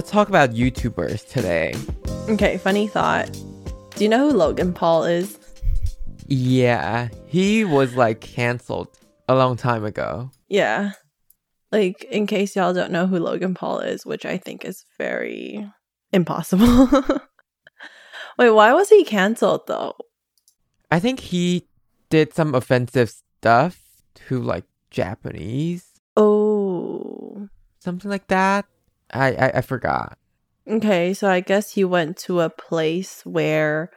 Let's talk about YouTubers today. Okay, funny thought. Do you know who Logan Paul is? Yeah, he was like canceled a long time ago. Yeah. Like, in case y'all don't know who Logan Paul is, which I think is very impossible. Wait, why was he canceled though? I think he did some offensive stuff to like Japanese, Oh. something like that. I I, I forgot. Okay, so I guess he went to a place where,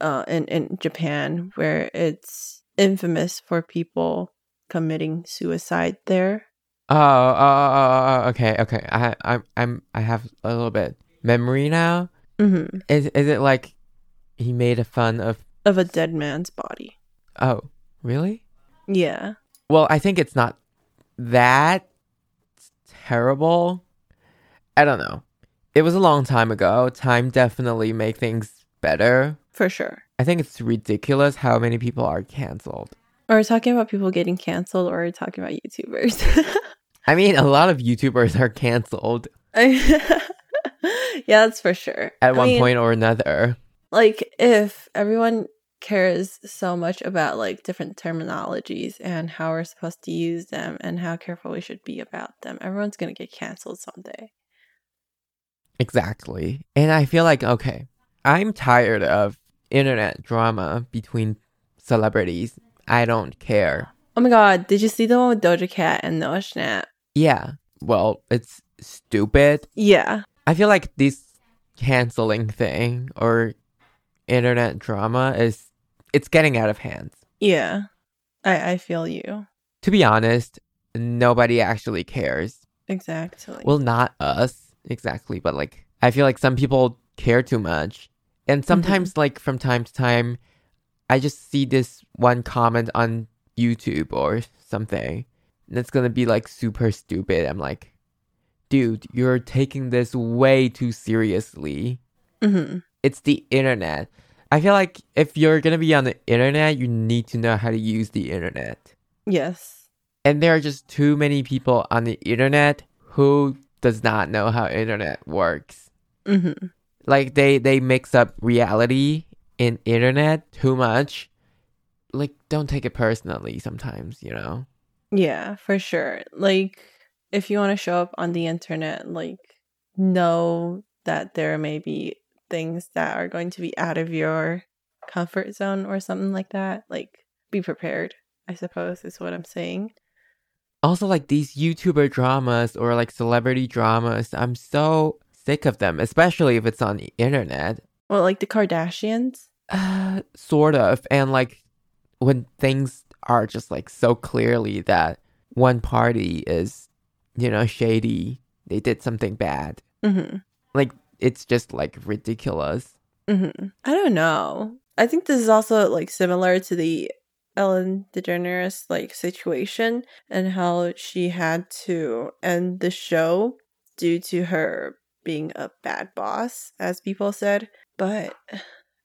uh, in in Japan, where it's infamous for people committing suicide there. Oh, oh, oh, oh, oh, okay, okay. I I I'm I have a little bit memory now. Mm-hmm. Is is it like he made a fun of? Of a dead man's body. Oh, really? Yeah. Well, I think it's not that terrible. I don't know. It was a long time ago. Time definitely make things better. For sure. I think it's ridiculous how many people are canceled. Are we talking about people getting canceled or are we talking about YouTubers? I mean, a lot of YouTubers are canceled yeah, that's for sure. at I one mean, point or another. like if everyone cares so much about like different terminologies and how we're supposed to use them and how careful we should be about them, everyone's gonna get canceled someday. Exactly. And I feel like, okay, I'm tired of internet drama between celebrities. I don't care. Oh my god, did you see the one with Doja Cat and Noah Schnapp? Yeah. Well, it's stupid. Yeah. I feel like this canceling thing or internet drama is it's getting out of hands. Yeah. I I feel you. To be honest, nobody actually cares. Exactly. Well, not us exactly, but like I feel like some people care too much. And sometimes like from time to time I just see this one comment on YouTube or something. And it's going to be like super stupid. I'm like, dude, you're taking this way too seriously. hmm It's the internet. I feel like if you're going to be on the internet, you need to know how to use the internet. Yes. And there are just too many people on the internet who does not know how internet works. hmm Like they they mix up reality in internet too much. Like don't take it personally sometimes, you know. Yeah, for sure. Like, if you want to show up on the internet, like, know that there may be things that are going to be out of your comfort zone or something like that. Like, be prepared, I suppose, is what I'm saying. Also like these YouTuber dramas or like celebrity dramas, I'm so sick of them, especially if it's on the internet. Well, like the Kardashians. Uh, sort of. And like when things are just like so clearly that one party is, you know, shady, they did something bad. hmm Like it's just like ridiculous. hmm I don't know. I think this is also like similar to the Ellen DeGeneres like situation and how she had to end the show due to her being a bad boss, as people said. But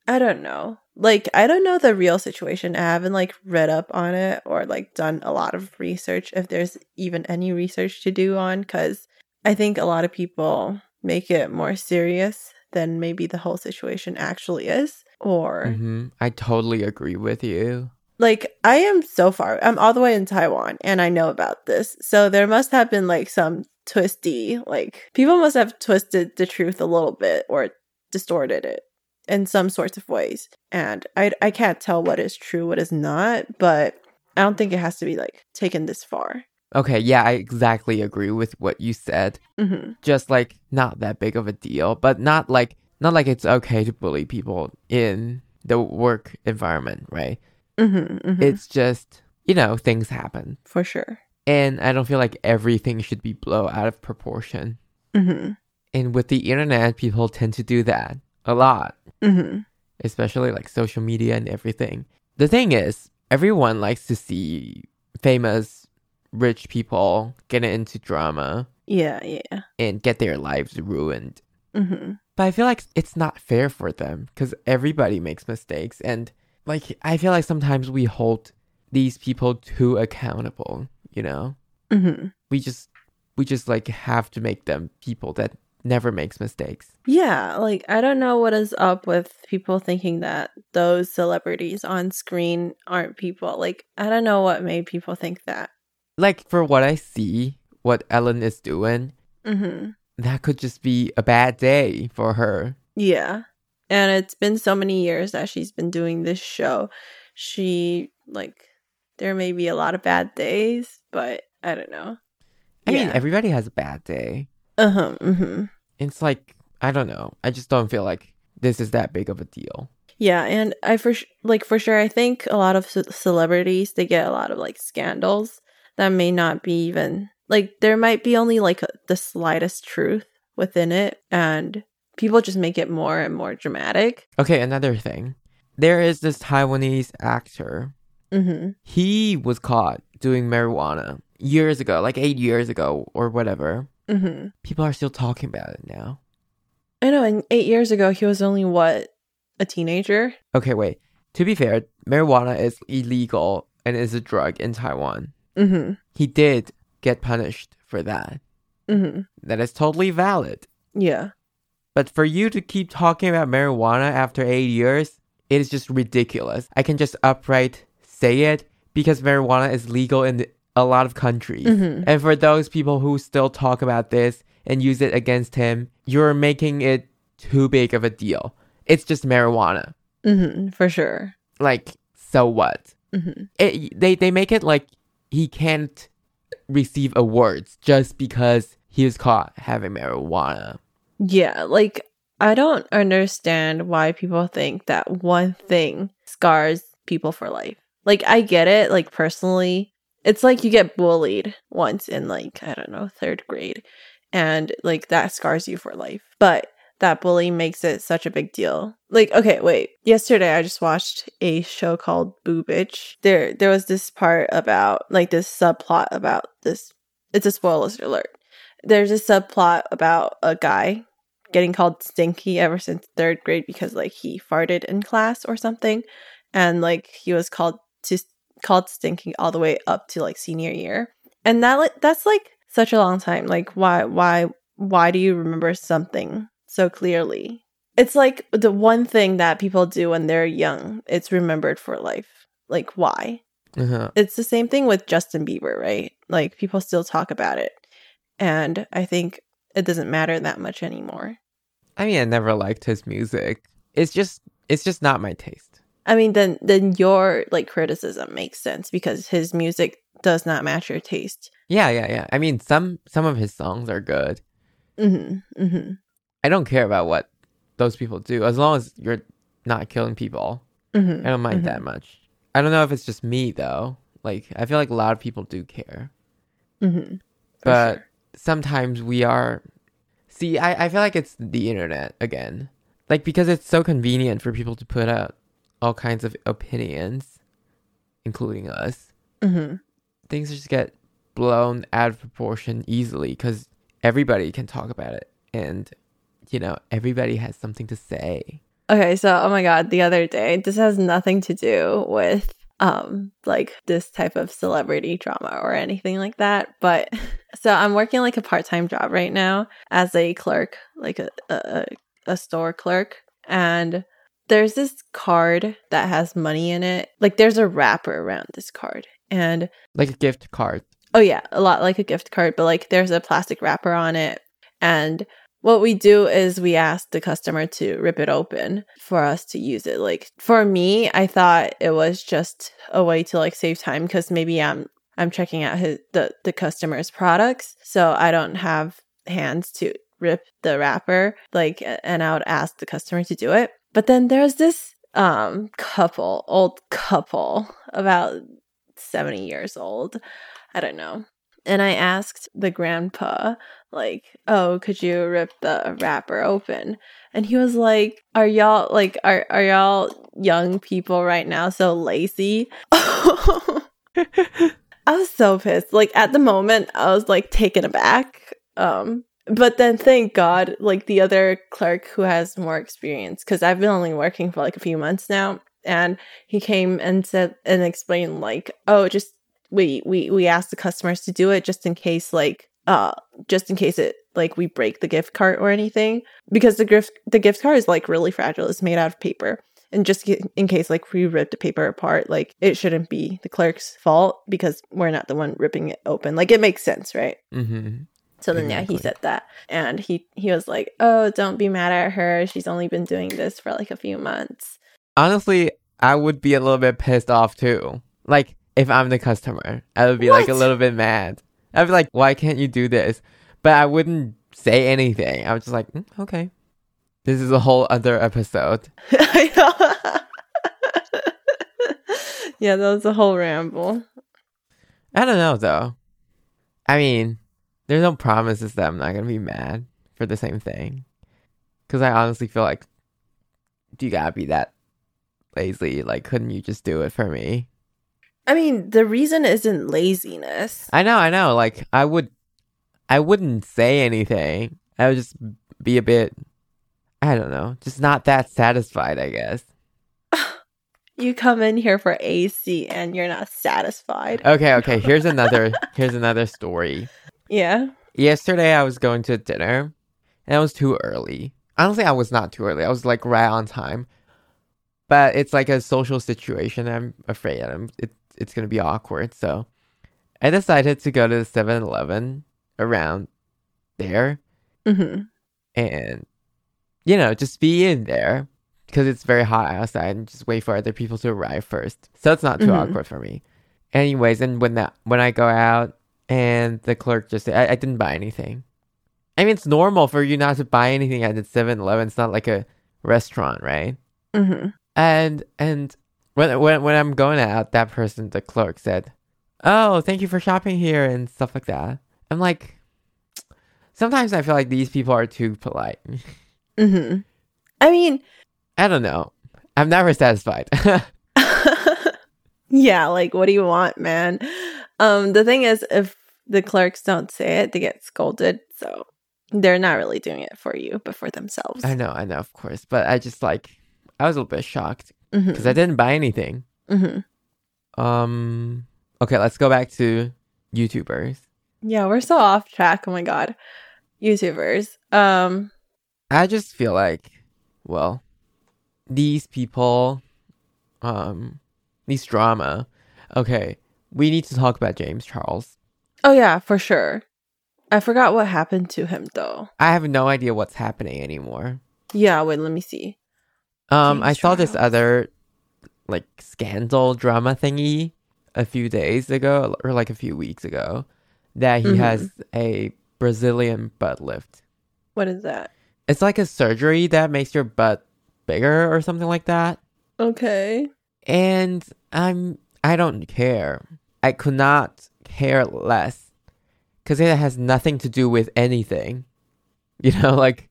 I don't know. Like I don't know the real situation. I haven't like read up on it or like done a lot of research if there's even any research to do on cuz I think a lot of people make it more serious than maybe the whole situation actually is or hmm I totally agree with you. Like I am so far I'm all the way in Taiwan and I know about this. So there must have been like some twisty like people must have twisted the truth a little bit or distorted it in some sorts of ways. And I I can't tell what is true, what is not, but I don't think it has to be like taken this far. Okay, yeah, I exactly agree with what you said. Mhm. Just like not that big of a deal, but not like not like it's okay to bully people in the work environment, right? Mhm. mhm. It's just, you know, things happen. for sure. And I don't feel like everything should be blow out of proportion. Mhm. And with the internet, people tend to do that a lot, Mm-hmm. especially like social media and everything. The thing is, everyone likes to see famous, rich people get into drama Yeah, yeah. and get their lives ruined. Mm-hmm. But I feel like it's not fair for them because everybody makes mistakes. And like, I feel like sometimes we hold these people too accountable, you know? Mm-hmm. We just, we just like have to make them people that never makes mistakes. Yeah, like I don't know what is up with people thinking that those celebrities on screen aren't people. Like I don't know what made people think that. Like, for what I see, what Ellen is doing, Mm-hmm. that could just be a bad day for her. Yeah. And it's been so many years that she's been doing this show. She like there may be a lot of bad days, but I don't know. I mean, everybody has a bad day. Uh-huh. Mm-hmm. It's like, I don't know. I just don't feel like this is that big of a deal. Yeah, and I for sh- like for sure I think a lot of ce- celebrities they get a lot of like scandals that may not be even like there might be only like the slightest truth within it and people just make it more and more dramatic. Okay, another thing. There is this Taiwanese actor. Mhm. He was caught doing marijuana years ago, like eight years ago or whatever. Mhm. People are still talking about it now. I know and 8 years ago he was only what a teenager. Okay, wait. To be fair, marijuana is illegal and is a drug in Taiwan. Mhm. He did get punished for that. Mhm. That is totally valid. Yeah. But for you to keep talking about marijuana after eight years, it is just ridiculous. I can just upright say it because marijuana is legal in a lot of countries. Mhm. And for those people who still talk about this and use it against him, you're making it too big of a deal. It's just marijuana. Mhm. For sure. Like, so what? Mhm. It, they, they make it like he can't receive awards just because he was caught having marijuana. Yeah, like I don't understand why people think that one thing scars people for life. Like I get it, like personally, it's like you get bullied once in like I don't know, 3rd grade and like that scars you for life. But that bully makes it such a big deal. Like okay, wait. Yesterday I just watched a show called Boo Bitch. There there was this part about like this subplot about this it's a spoiler alert. There's a subplot about a guy getting called stinky ever since third grade because like he farted in class or something and like he was called to called stinky all the way up to like senior year and that like that's like such a long time like why why why do you remember something so clearly it's like the one thing that people do when they're young it's remembered for life like why Uh-huh. it's the same thing with Justin Bieber, right? Like people still talk about it. And I think it doesn't matter that much anymore. I mean, I never liked his music. It's just, it's just not my taste. I mean, then then your like criticism makes sense because his music does not match your taste. Yeah, yeah, yeah. I mean, some some of his songs are good. Mhm. Mhm. I don't care about what those people do as long as you're not killing people. Mhm. I don't mind mhm. that much. I don't know if it's just me though. Like, I feel like a lot of people do care, Mhm. But sure. sometimes we are. See, I I feel like it's the internet again. Like because it's so convenient for people to put out all kinds of opinions, including us. Mhm. things just get blown out of proportion easily because everybody can talk about it and you know everybody has something to say Okay, so oh my god, the other day, this has nothing to do with um like this type of celebrity drama or anything like that, but so I'm working like a part-time job right now as a clerk, like a a, a store clerk, and there's this card that has money in it. Like there's a wrapper around this card. And like a gift card Oh yeah, a lot like a gift card, but like there's a plastic wrapper on it. And what we do is we ask the customer to rip it open for us to use it. Like for me, I thought it was just a way to like save time because maybe I'm I'm checking out his the the customer's products, so I don't have hands to rip the wrapper like and I would ask the customer to do it. But then there's this um couple, old couple about 70 years old. I don't know. And I asked the grandpa, like, oh, could you rip the wrapper open? And he was like, Are y'all like are are y'all young people right now so lazy? I was so pissed. Like at the moment I was like taken aback. Um but then thank God, like the other clerk who has more experience, because I've been only working for like a few months now, and he came and said and explained like, oh, just we we we asked the customers to do it just in case like uh just in case it like we break the gift card or anything because the gift the gift card is like really fragile. It's made out of paper. And just in case like we rip the paper apart like it shouldn't be the clerk's fault because we're not the one ripping it open. Like it makes sense right? Mm-hmm. so then yeah he said that. And he he was like oh don't be mad at her. She's only been doing this for like a few months. Honestly, I would be a little bit pissed off too. Like if I'm the customer, I would be like a little bit mad. I'd be like, "Why can't you do this?" But I wouldn't say anything. I was just like, "Mm, "Okay." This is a whole other episode. Yeah that was a whole ramble I don't know though. I mean, there's no promises that I'm not gonna be mad for the same thing. Cause I honestly feel like, do you gotta be that lazy? Like, couldn't you just do it for me? I mean, the reason isn't laziness. I know, I know. Like, I would, I wouldn't say anything. I would just be a bit, I don't know, just not that satisfied. I guess. You come in here for AC and you're not satisfied. Okay, okay. Here's another. here's another story. Yeah. Yesterday, I was going to dinner, and it was too early. Honestly, I was not too early. I was like right on time. But it's like a social situation. I'm afraid I'm, it, it's gonna be awkward. So I decided to go to the 7-Eleven around there, hmm and you know, just be in there because it's very hot outside, and just wait for other people to arrive first. So it's not too Mhm. awkward for me. Anyways, and when that when I go out and the clerk just said, I, I didn't buy anything. I mean, it's normal for you not to buy anything at the 7-Eleven. It's not like a restaurant, right? hmm And and when when when I'm going out, that person, the clerk, said, "Oh, thank you for shopping here" and stuff like that. I'm like, sometimes I feel like these people are too polite. hmm I mean, I don't know. I'm never satisfied. yeah, like what do you want, man? Um, the thing is, if the clerks don't say it, they get scolded. So they're not really doing it for you, but for themselves. I know, I know, of course, but I just like I was a little bit shocked hmm because I didn't buy anything. hmm Um. Okay, let's go back to YouTubers. Yeah, we're so off track. Oh my god, YouTubers. Um, I just feel like, well, these people, um, these drama. Okay, we need to talk about James Charles. oh yeah, for sure. I forgot what happened to him though. I have no idea what's happening anymore. Yeah, wait, let me see. Um, I saw this other like scandal drama thingy a few days ago or like a few weeks ago that he Mhm. has a Brazilian butt lift. What is that? It's like a surgery that makes your butt bigger or something like that. Okay. And I'm I don't care. I could not care less cuz it has nothing to do with anything. You know, like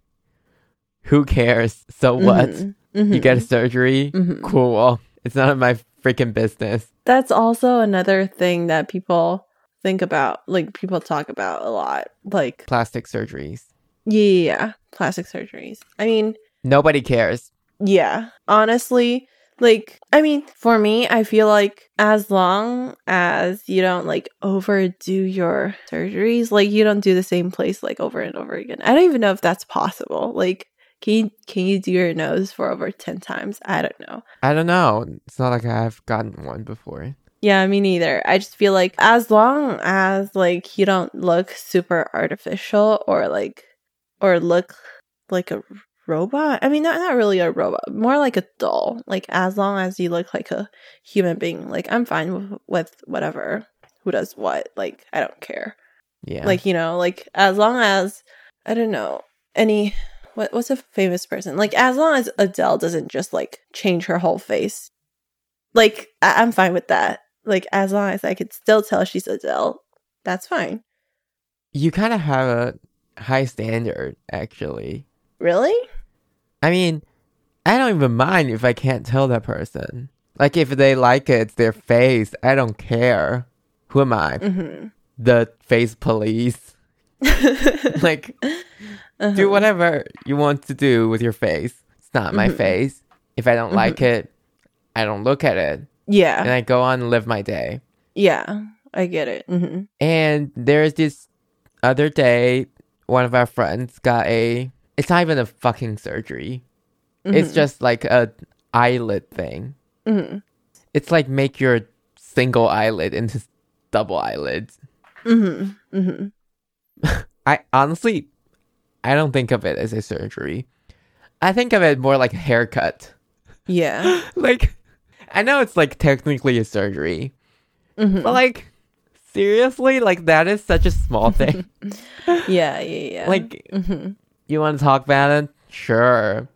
who cares? So what? Mhm. You get a Mhm. surgery? Mhm. Cool. It's none of my freaking business. That's also another thing that people think about, like people talk about a lot. Like, Plastic surgeries. yeah, plastic surgeries. I mean, Nobody cares. yeah, honestly, like, I mean, for me, I feel like as long as you don't like overdo your surgeries, like you don't do the same place like over and over again. I don't even know if that's possible. Like, can you, can you do your nose for over 10 times? I don't know. I don't know. It's not like I've gotten one before. Yeah, me neither. I just feel like as long as like you don't look super artificial or like or look like a robot. I mean, not not really a robot, more like a doll. Like as long as you look like a human being, like I'm fine with, with whatever who does what. Like I don't care. Yeah. Like you know, like as long as I don't know any what what's a famous person like as long as Adele doesn't just like change her whole face, like I- I'm fine with that. Like as long as I could still tell she's Adele, That's fine. You kind of have a high standard, actually. Really? I mean, I don't even mind if I can't tell that person. Like, if they like it, it's their face. I don't care. Who am I? Mm-hmm. The face police. like, Uh-huh. do whatever you want to do with your face. It's not my Mhm. face. If I don't like it, I don't look at it. Yeah. And I go on and live my day. yeah. I get it. Mm-hmm. And there's this other day, one of our friends got a. It's not even a fucking surgery. It's just like a eyelid thing. Mm-hmm. It's like make your single eyelid into double eyelids. Mm-hmm. Mm-hmm. I honestly, I don't think of it as a surgery. I think of it more like a haircut. Yeah. Like, I know it's like technically a surgery, Mm-hmm. but like, seriously, like that is such a small thing. yeah. Yeah. Yeah. like, Mm-hmm. you want to talk about it? Sure.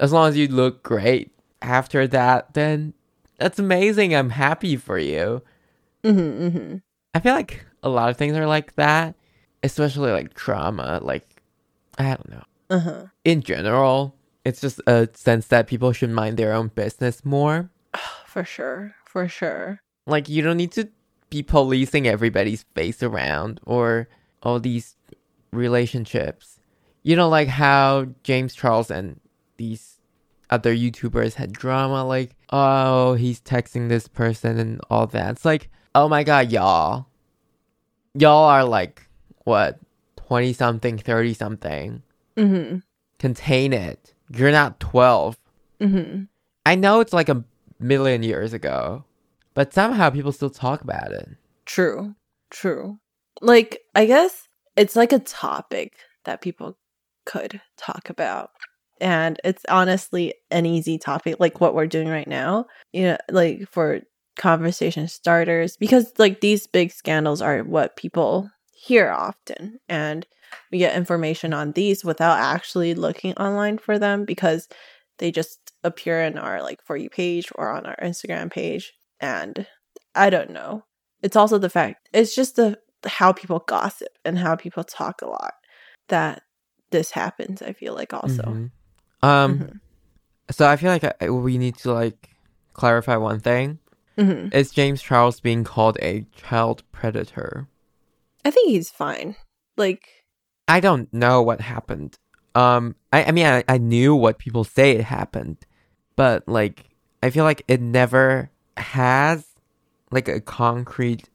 As long as you look great after that, then that's amazing. I'm happy for you. Mm-hmm. Mm-hmm. I feel like a lot of things are like that, especially like trauma. Like, I don't know. Uh-huh. In general, it's just a sense that people should mind their own business more. For sure. For sure. Like, you don't need to be policing everybody's face around or all these relationships. You know, like how James Charles and these other YouTubers had drama, like, oh, he's texting this person and all that. It's like, oh my god, y'all. Y'all are like, what, 20 something, 30 something. Mm-hmm. Contain it. You're not 12. Mm-hmm. I know it's like a million years ago, but somehow people still talk about it. True. True. Like, I guess it's like a topic that people could talk about. And it's honestly an easy topic, like what we're doing right now. You know, like for conversation starters, because like these big scandals are what people hear often. And we get information on these without actually looking online for them because they just appear in our like for you page or on our Instagram page. And I don't know it's also the fact it's just the how people gossip and how people talk a lot that this happens i feel like also Mhm. Um, Mhm. so I feel like I, we need to like clarify one thing. Mhm. Is James Charles being called a child predator? I think he's fine like I don't know what happened. Um, I, I mean, I, I knew what people say it happened, but like, I feel like it never has like a concrete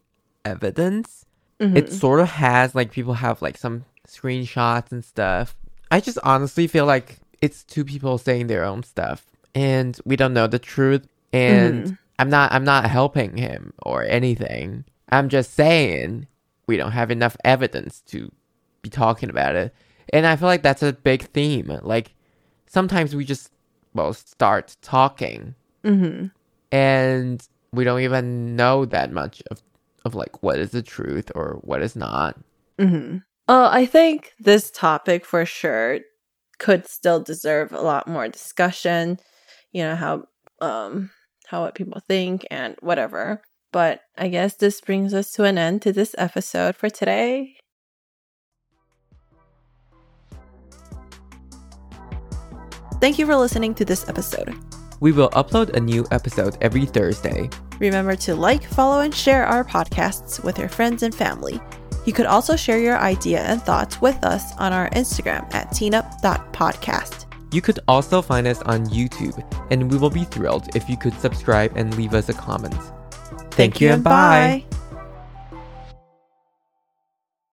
evidence. mhm. It sort of has like people have like some screenshots and stuff. I just honestly feel like it's two people saying their own stuff and we don't know the truth and Mhm. I'm not I'm not helping him or anything. I'm just saying we don't have enough evidence to be talking about it. And I feel like that's a big theme. Like sometimes we just well start talking Mhm. and we don't even know that much of of like what is the truth or what is not. Mm-hmm. oh i think this topic for sure could still deserve a lot more discussion you know how um how what people think and whatever but i guess this brings us to an end to this episode for today Thank you for listening to this episode. We will upload a new episode every Thursday. Remember to like, follow, and share our podcasts with your friends and family. You could also share your idea and thoughts with us on our Instagram at teenup.podcast. You could also find us on YouTube, and we will be thrilled if you could subscribe and leave us a comment. Thank, you and bye.